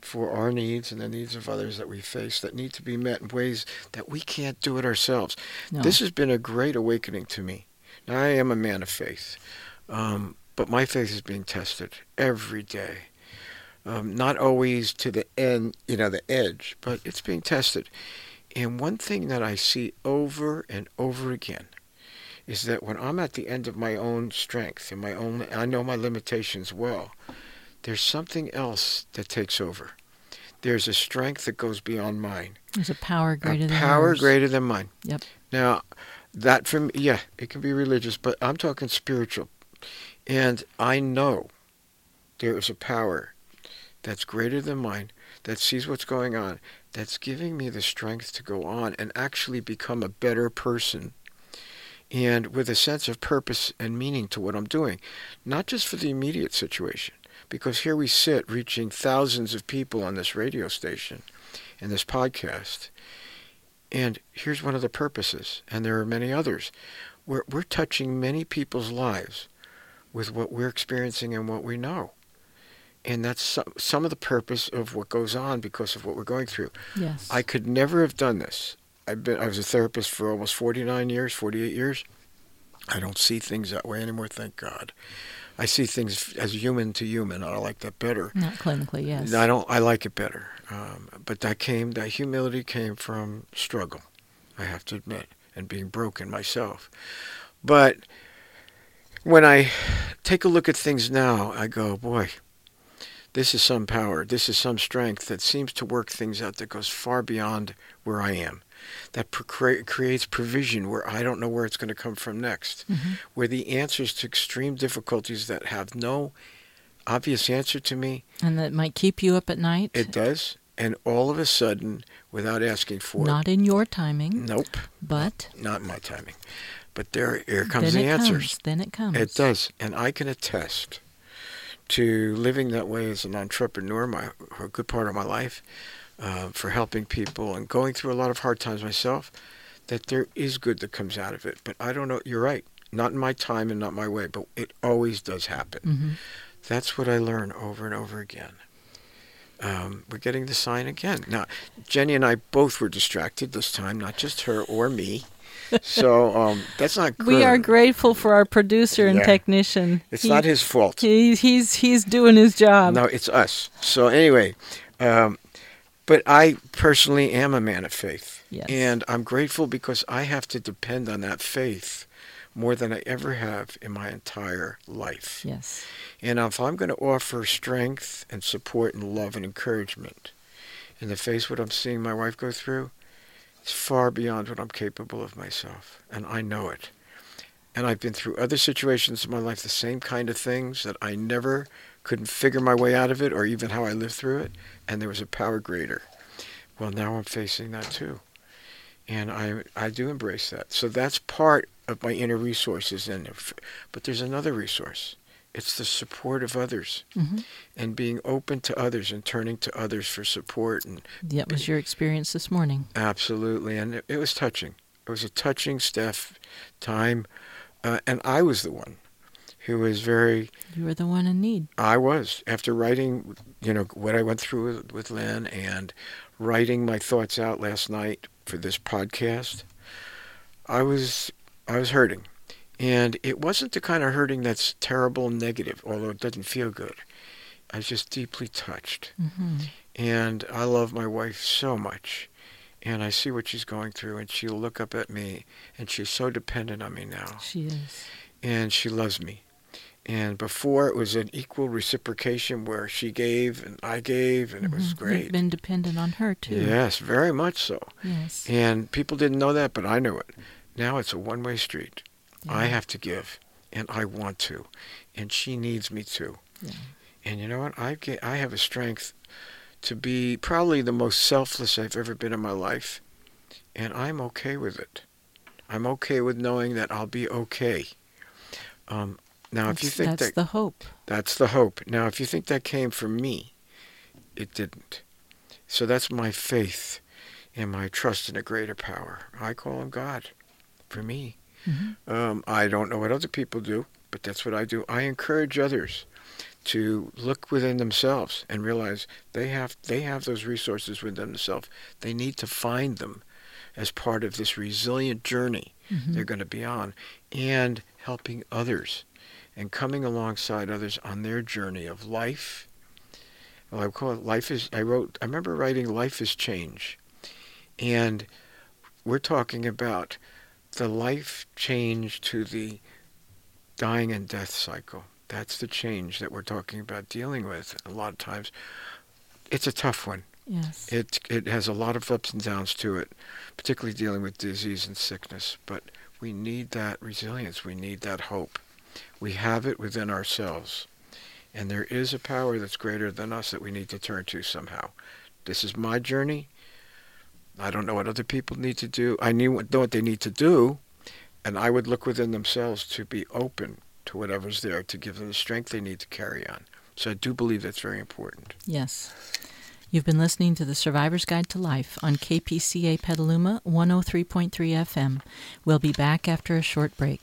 for our needs and the needs of others that we face that need to be met in ways that we can't do it ourselves. no. This has been a great awakening to me. Now, I am a man of faith, um, but my faith is being tested every day. Um, not always to the end, you know, the edge, but it's being tested. And one thing that I see over and over again is that when I'm at the end of my own strength and my own, I know my limitations well, there's something else that takes over. There's a strength that goes beyond mine. There's a power greater a than power yours. greater than mine. Yep. Now, that from yeah, it can be religious, but I'm talking spiritual. And I know there is a power that's greater than mine, that sees what's going on, that's giving me the strength to go on and actually become a better person. And with a sense of purpose and meaning to what I'm doing, not just for the immediate situation, because here we sit reaching thousands of people on this radio station and this podcast. And here's one of the purposes, and there are many others. We're, we're touching many people's lives with what we're experiencing and what we know. And that's some, some of the purpose of what goes on because of what we're going through. Yes. I could never have done this. I've been I was a therapist for almost 49 years, 48 years. I don't see things that way anymore, thank God. I see things as human to human. I like that better. Not clinically, yes. I don't. I like it better. Um, but that came. That humility came from struggle. I have to admit, and being broken myself. But when I take a look at things now, I go, boy, this is some power. This is some strength that seems to work things out that goes far beyond where I am. That pro- creates provision where I don't know where it's going to come from next. Mhm. Where the answers to extreme difficulties that have no obvious answer to me And that might keep you up at night. it does. And all of a sudden, without asking for Not in your timing, nope, but not my timing. But there, here comes then the it answers. comes. Then it comes. It does. And I can attest to living that way as an entrepreneur, my a good part of my life, uh, for helping people and going through a lot of hard times myself, that there is good that comes out of it. But I don't know. You're right. Not in my time and not my way, but it always does happen. Mm-hmm. That's what I learn over and over again. Um, we're getting the sign again. Now, Jenny and I both were distracted this time, not just her or me. So um, that's not good. We are grateful for our producer and Yeah. technician. It's He- not his fault. He, he's he's doing his job. No, it's us. So anyway, um, but I personally am a man of faith, Yes. and I'm grateful because I have to depend on that faith more than I ever have in my entire life. Yes. And if I'm going to offer strength and support and love and encouragement in the face of what I'm seeing my wife go through, it's far beyond what I'm capable of myself, and I know it. And I've been through other situations in my life, the same kind of things that I never couldn't figure my way out of it or even how I lived through it, and there was a power greater. Well, now I'm facing that too. And I I do embrace that. So that's part of my inner resources and but there's another resource. It's the support of others hmm and being open to others and turning to others for support and That was your experience this morning. absolutely and it, it was touching. It was a touching staff time uh, and I was the one who was very You were the one in need. I was after writing, you know, what I went through with, with Lynn and writing my thoughts out last night for this podcast. I was I was hurting, and it wasn't the kind of hurting that's terrible and negative, although it doesn't feel good. I was just deeply touched, hmm and I love my wife so much, and I see what she's going through, and she'll look up at me, and she's so dependent on me now She is. and she loves me. And before it was an equal reciprocation where she gave and I gave, and it was Mhm. You've great. been dependent on her too. Yes, very much so. Yes. And people didn't know that, but I knew it. Now it's a one way street. I have to give, and I want to, and she needs me to. Yeah. And you know what? I get, I have a strength to be probably the most selfless I've ever been in my life, and I'm okay with it. I'm okay with knowing that I'll be okay. Um, now, if you think that's that the hope. that's the hope. Now, if you think that came from me, it didn't. So that's my faith and my trust in a greater power. I call him God for me. Hmm Um, I don't know what other people do, but that's what I do. I encourage others to look within themselves and realize they have they have those resources within themselves. They need to find them as part of this resilient journey hmm they're going to be on and helping others and coming alongside others on their journey of life well i call it life is i wrote i remember writing life is change and we're talking about the life change to the dying and death cycle that's the change that we're talking about dealing with a lot of times it's a tough one Yes. it it has a lot of ups and downs to it, particularly dealing with disease and sickness. But we need that resilience. We need that hope. We have it within ourselves, and there is a power that's greater than us that we need to turn to somehow. This is my journey. I don't know what other people need to do. I knew know what they need to do, and I would look within themselves to be open to whatever's there to give them the strength they need to carry on. So I do believe that's very important. Yes. You've been listening to the Survivor's Guide to Life on KPCA Petaluma 103.3 FM. We'll be back after a short break.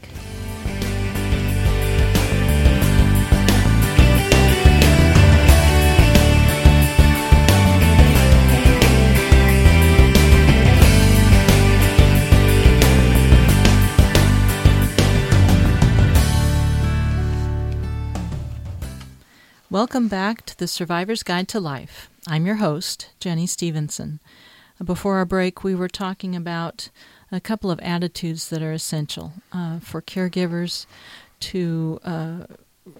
Welcome back to the Survivor's Guide to Life. I'm your host, Jenny Stevenson. Before our break, we were talking about a couple of attitudes that are essential uh, for caregivers to uh,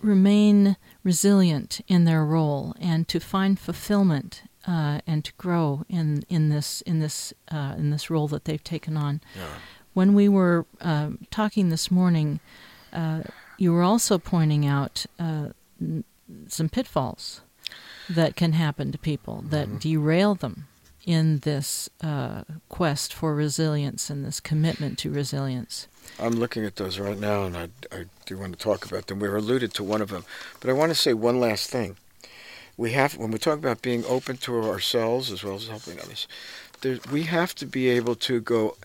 remain resilient in their role and to find fulfillment uh, and to grow in, in this in this uh, in this role that they've taken on. Yeah. When we were uh, talking this morning, uh, you were also pointing out uh, some pitfalls that can happen to people that Mhm. derail them in this uh, quest for resilience and this commitment to resilience? I'm looking at those right now, and I, I do want to talk about them. We've alluded to one of them, but I want to say one last thing. We have, when we talk about being open to ourselves as well as helping others, there, we have to be able to go,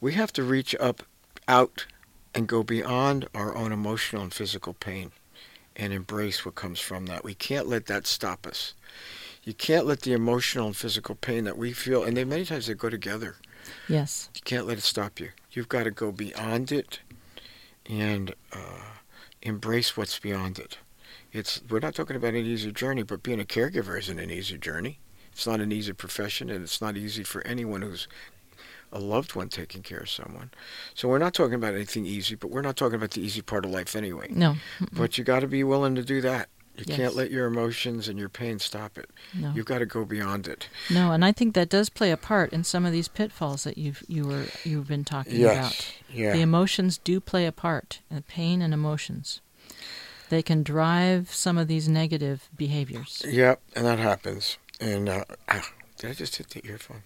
we have to reach up, out, and go beyond our own emotional and physical pain, and embrace what comes from that. We can't let that stop us. You can't let the emotional and physical pain that we feel, and they many times they go together. Yes. You can't let it stop you. You've got to go beyond it and uh, embrace what's beyond it. It's we're not talking about an easy journey, but being a caregiver isn't an easy journey. It's not an easy profession, and it's not easy for anyone who's a loved one taking care of someone. So we're not talking about anything easy, but we're not talking about the easy part of life anyway. No. Mm-mm. But you got to be willing to do that. You Yes. can't let your emotions and your pain stop it. No. You've got to go beyond it. No, and I think that does play a part in some of these pitfalls that you've you were you've been talking about. Yeah. The emotions do play a part, and pain and emotions. They can drive some of these negative behaviors. Yep, and that happens. And uh, ah, did I just hit the earphone?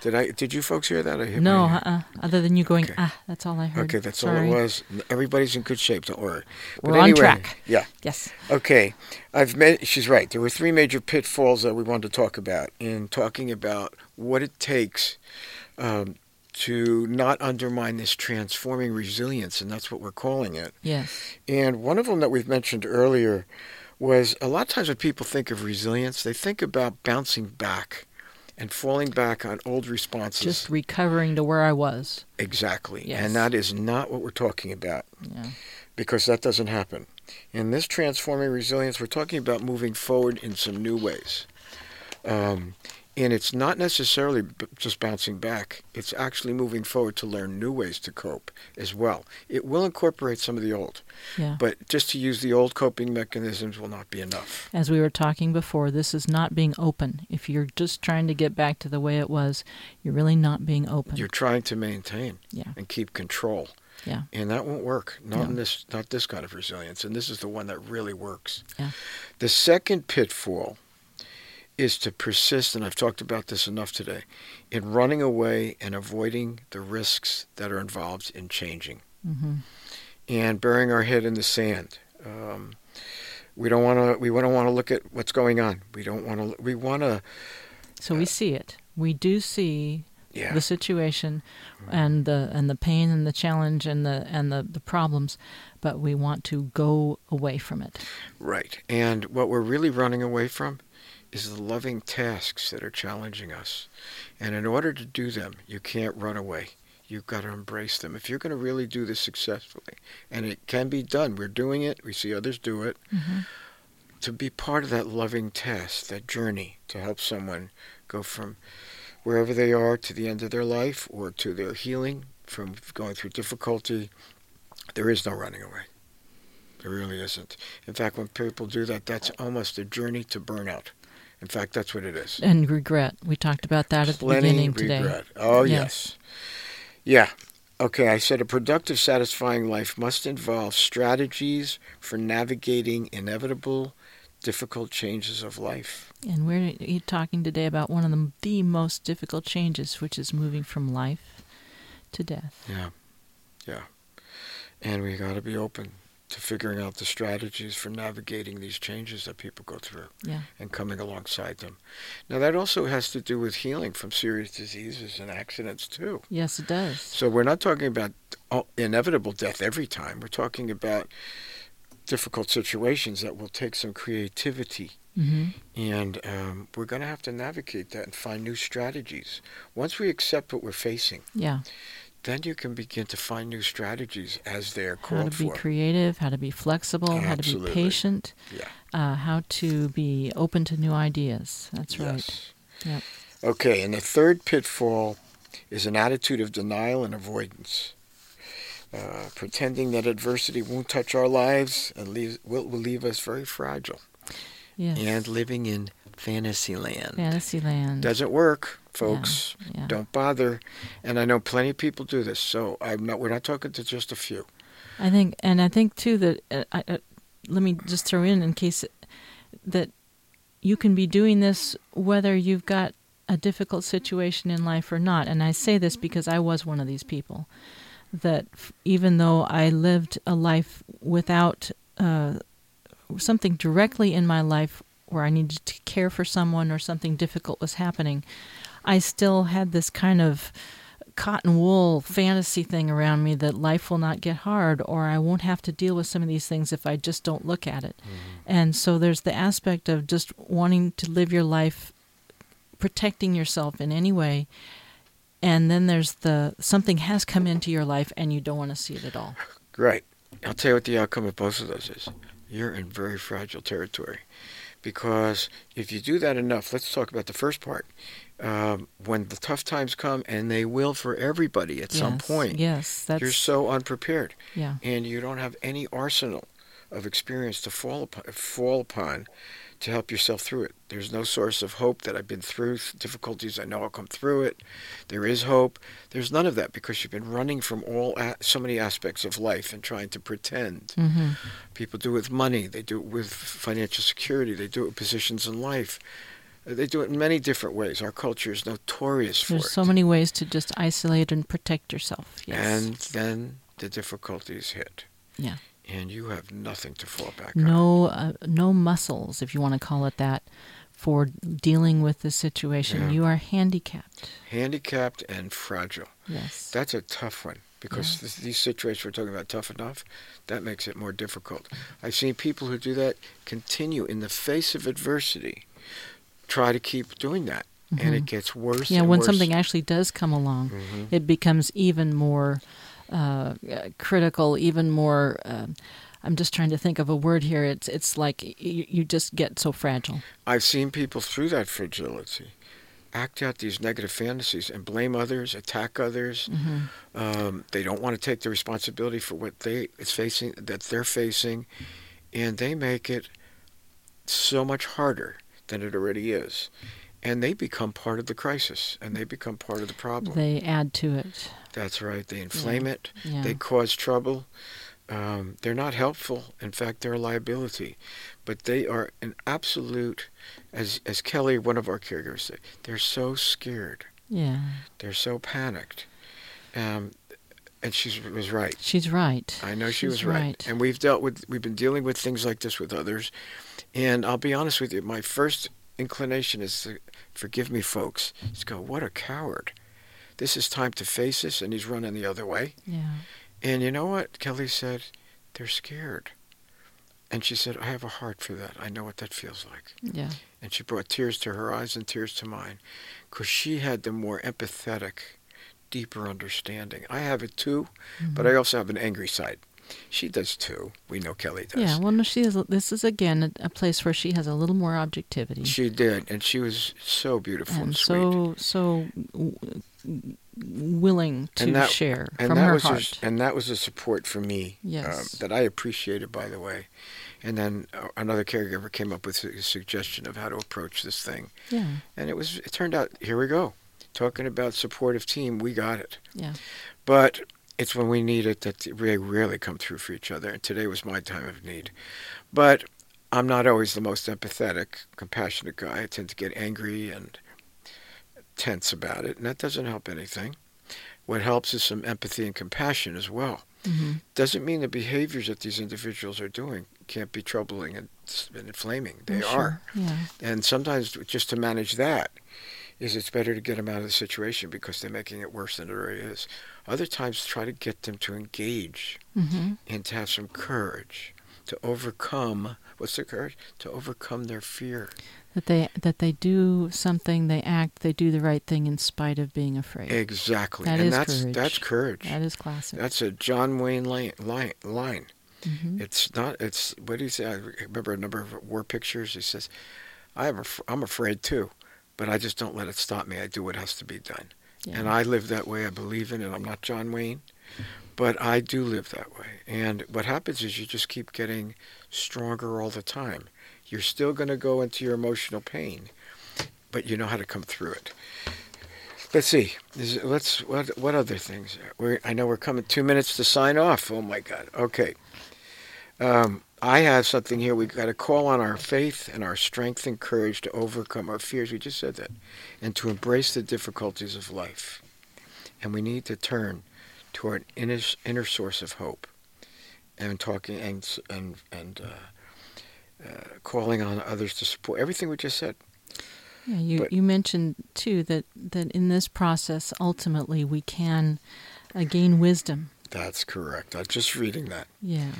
Did I? Did you folks hear that? I hit No, uh-uh. other than you going, Okay. ah, that's all I heard. Okay, that's Sorry. all it was. Everybody's in good shape. Don't worry. We're on track. Yeah. Yes. Okay. I've met. She's right. There were three major pitfalls that we wanted to talk about in talking about what it takes um, to not undermine this transforming resilience, and that's what we're calling it. Yes. And one of them that we've mentioned earlier was a lot of times when people think of resilience, they think about bouncing back and falling back on old responses. Just recovering to where I was. exactly. Yes. And that is not what we're talking about Yeah. because that doesn't happen. In this transforming resilience, we're talking about moving forward in some new ways. Um, and it's not necessarily b- just bouncing back, it's actually moving forward to learn new ways to cope as well. It will incorporate some of the old, Yeah. but just to use the old coping mechanisms will not be enough. As we were talking before, this is not being open. If you're just trying to get back to the way it was, you're really not being open. You're trying to maintain yeah. and keep control. Yeah. And that won't work. Not in this not this kind of resilience. And this is the one that really works. Yeah. The second pitfall is to persist, and I've talked about this enough today, in running away and avoiding the risks that are involved in changing hmm and burying our head in the sand. Um, we don't want to. We don't want to look at what's going on. We don't want to. We want to. So we see it. We do see Yeah. the situation and the and the pain and the challenge and the and the, the problems, but we want to go away from it. Right. And what we're really running away from is the loving tasks that are challenging us. And in order to do them, you can't run away. You've got to embrace them. If you're going to really do this successfully, and it can be done, we're doing it, we see others do it, hmm to be part of that loving task, that journey to help someone go from wherever they are to the end of their life or to their healing from going through difficulty, there is no running away. There really isn't. In fact, when people do that, that's almost a journey to burnout. In fact, that's what it is. And regret. We talked about that at the Plenty beginning today. regret. Oh, Yes. yes. Yeah. Okay, I said a productive, satisfying life must involve strategies for navigating inevitable, difficult changes of life. And we're you're talking today about one of the, the most difficult changes, which is moving from life to death. Yeah, yeah. And we got to be open to figuring out the strategies for navigating these changes that people go through Yeah. and coming alongside them. Now, that also has to do with healing from serious diseases and accidents, too. Yes, it does. So, we're not talking about oh, inevitable death every time. We're talking about difficult situations that will take some creativity hmm and um, we're going to have to navigate that and find new strategies. Once we accept what we're facing, Yeah. Then you can begin to find new strategies as they're called for. How to be for. creative, how to be flexible, how to be patient, Yeah. uh, how to be open to new ideas. That's right. Yes. Yep. Okay, and the third pitfall is an attitude of denial and avoidance. Uh, pretending that adversity won't touch our lives and leave, will, will leave us very fragile Yes. and living in fantasy land. Fantasyland. Doesn't work, folks. yeah. Don't bother. And I know plenty of people do this, so I'm not. We're not talking to just a few. I think, and I think too that uh, I, uh, let me just throw in in case that you can be doing this whether you've got a difficult situation in life or not. And I say this because I was one of these people that f- even though I lived a life without uh, something directly in my life where I needed to care for someone or something difficult was happening, I still had this kind of cotton wool fantasy thing around me that life will not get hard or I won't have to deal with some of these things if I just don't look at it. Mm-hmm. And so there's the aspect of just wanting to live your life protecting yourself in any way. And then there's the something has come into your life and you don't want to see it at all. Right. I'll tell you what the outcome of both of those is. You're in very fragile territory. Because if you do that enough, let's talk about the first part. Um, when the tough times come, and they will for everybody at some point, Yes, that's you're so unprepared. yeah. and you don't have any arsenal of experience to fall upon, fall upon to help yourself through it. There's no source of hope that I've been through difficulties. I know I'll come through it. There is hope. There's none of that because you've been running from all a- so many aspects of life and trying to pretend. hmm People do it with money. They do it with financial security. They do it with positions in life. They do it in many different ways. Our culture is notorious for There's it. so many ways to just isolate and protect yourself. Yes. And then the difficulties hit. Yeah. And you have nothing to fall back on. no uh, no muscles, if you want to call it that, for dealing with the situation. Yeah. You are handicapped. handicapped and fragile. Yes. That's a tough one because this, these situations we're talking about tough enough, that makes it more difficult. I've seen people who do that continue in the face of adversity, try to keep doing that, and it gets worse. Mm-hmm. yeah, when worse. something actually does come along, Mhm. it becomes even more uh, uh, critical, even more. um I'm just trying to think of a word here. It's it's like you, you just get so fragile. I've seen people through that fragility act out these negative fantasies and blame others, attack others. hmm Um, they don't want to take the responsibility for what they is facing that they're facing, and they make it so much harder than it already is, and they become part of the crisis and they become part of the problem. They add to it. That's right. They inflame it. Yeah. They cause trouble. Um, they're not helpful. In fact, they're a liability. But they are an absolute, as as Kelly, one of our caregivers said, they're so scared. yeah. They're so panicked. Um, and she was right. She's right. I know she She's was right. And we've dealt with, we've been dealing with things like this with others. And I'll be honest with you, my first inclination is to, forgive me, folks, is go, what a coward. This is time to face this, and he's running the other way. yeah. And you know what? Kelly said, they're scared. And she said, I have a heart for that. I know what that feels like. Yeah. And she brought tears to her eyes and tears to mine because she had the more empathetic, deeper understanding. I have it too, but I mm-hmm. also have an angry side. She does too. We know Kelly does. Yeah, well, no, she is. This is again a, a place where she has a little more objectivity, She did, and she was so beautiful and, and sweet. so so w- willing to that- share and from that her was heart. A, and that was a support for me um, Yes. that I appreciated, by the way. And then uh, another caregiver came up with a suggestion of how to approach this thing, yeah, and it was. It turned out here we go, talking about supportive team. We got it. yeah, But it's when we need it that we really come through for each other. And today was my time of need. But I'm not always the most empathetic, compassionate guy. I tend to get angry and tense about it, and that doesn't help anything. What helps is some empathy and compassion as well. hmm Doesn't mean the behaviors that these individuals are doing can't be troubling and, and inflaming. They are. Yeah, And sometimes just to manage that is it's better to get them out of the situation because they're making it worse than it already is. Other times try to get them to engage hmm and to have some courage to overcome what's the courage? To overcome their fear. that they that they do something, they act, they do the right thing in spite of being afraid. Exactly. That and is that's courage. that's courage. That is classic. That's a John Wayne line, line, line. hmm It's not. It's what do you say? I remember a number of war pictures. He says, "I am. Af- I'm afraid too, but I just don't let it stop me. I do what has to be done." Yeah. And I live that way. I believe in it. I'm not John Wayne, but I do live that way. And what happens is you just keep getting stronger all the time. You're still going to go into your emotional pain, but you know how to come through it. Let's see. Is, let's what what other things? We're, I know we're coming two minutes to sign off. Oh my God. Okay. Um, I have something here. We've got to call on our faith and our strength and courage to overcome our fears. We just said that. And to embrace the difficulties of life. And we need to turn toward inner, inner source of hope. And talking and, and, and uh, uh, calling on others to support everything we just said. Yeah, you, but, you mentioned too that, that in this process, ultimately, we can uh, gain wisdom. That's correct. I'm just reading that. Yeah.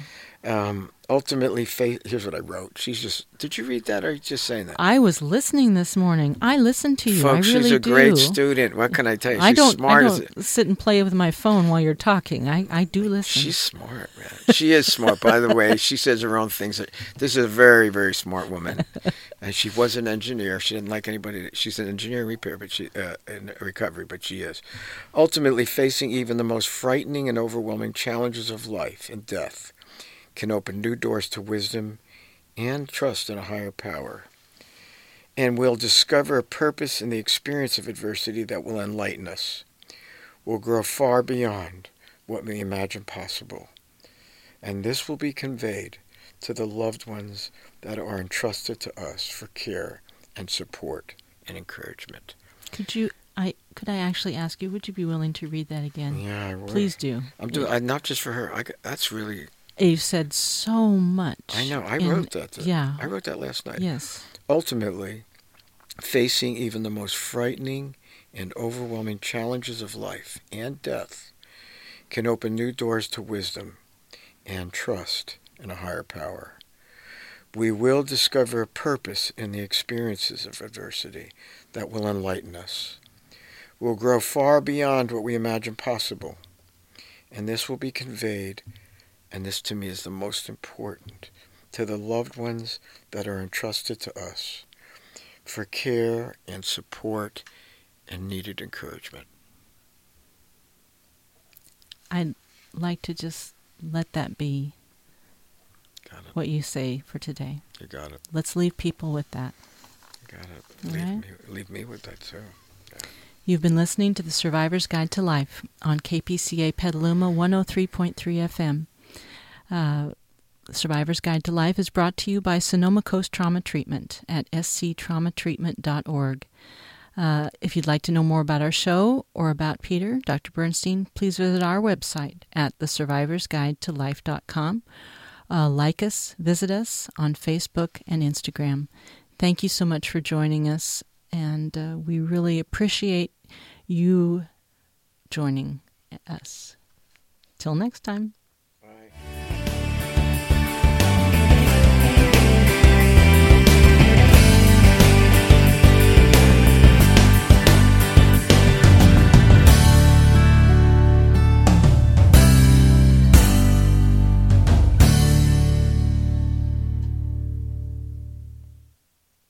Um, ultimately, faith. Here's what I wrote. She's just. Did you read that, or are you just saying that? I was listening this morning. I listened to you. Folks, I really she's a do. great student. What can I tell you? She's I don't. smart. I don't sit and play with my phone while you're talking. I, I do listen. She's smart, man. She is smart. By the way, she says her own things. This is a very, very smart woman, and she was an engineer. She didn't like anybody. She's an engineer in repair, but she uh, in recovery, but she is ultimately facing even the most frightening and overwhelming challenges of life and death can open new doors to wisdom and trust in a higher power. And we'll discover a purpose in the experience of adversity that will enlighten us. We'll grow far beyond what we imagine possible. And this will be conveyed to the loved ones that are entrusted to us for care and support and encouragement. Could you I could I actually ask you would you be willing to read that again? Yeah, I would. Please do. I'm doing I, not just for her. I, that's really You've said so much. I know. I in- wrote that. Yeah. I wrote that last night. Yes. Ultimately, facing even the most frightening and overwhelming challenges of life and death can open new doors to wisdom and trust in a higher power. We will discover a purpose in the experiences of adversity that will enlighten us. We'll grow far beyond what we imagine possible, and this will be conveyed and this to me is the most important, to the loved ones that are entrusted to us for care and support and needed encouragement. I'd like to just let that be Got it. what you say for today. You got it. Let's leave people with that. You got it. Leave, right. me, leave me with that too. You've been listening to the Survivor's Guide to Life on KPCA Petaluma 103.3 FM. Uh, Survivor's Guide to Life is brought to you by Sonoma Coast Trauma Treatment at sctraumatreatment.org. Uh, if you'd like to know more about our show or about Peter, Dr. Bernstein, please visit our website at thesurvivorsguidetolife.com. Uh, like us, visit us on Facebook and Instagram. Thank you so much for joining us, and uh, we really appreciate you joining us. Till next time.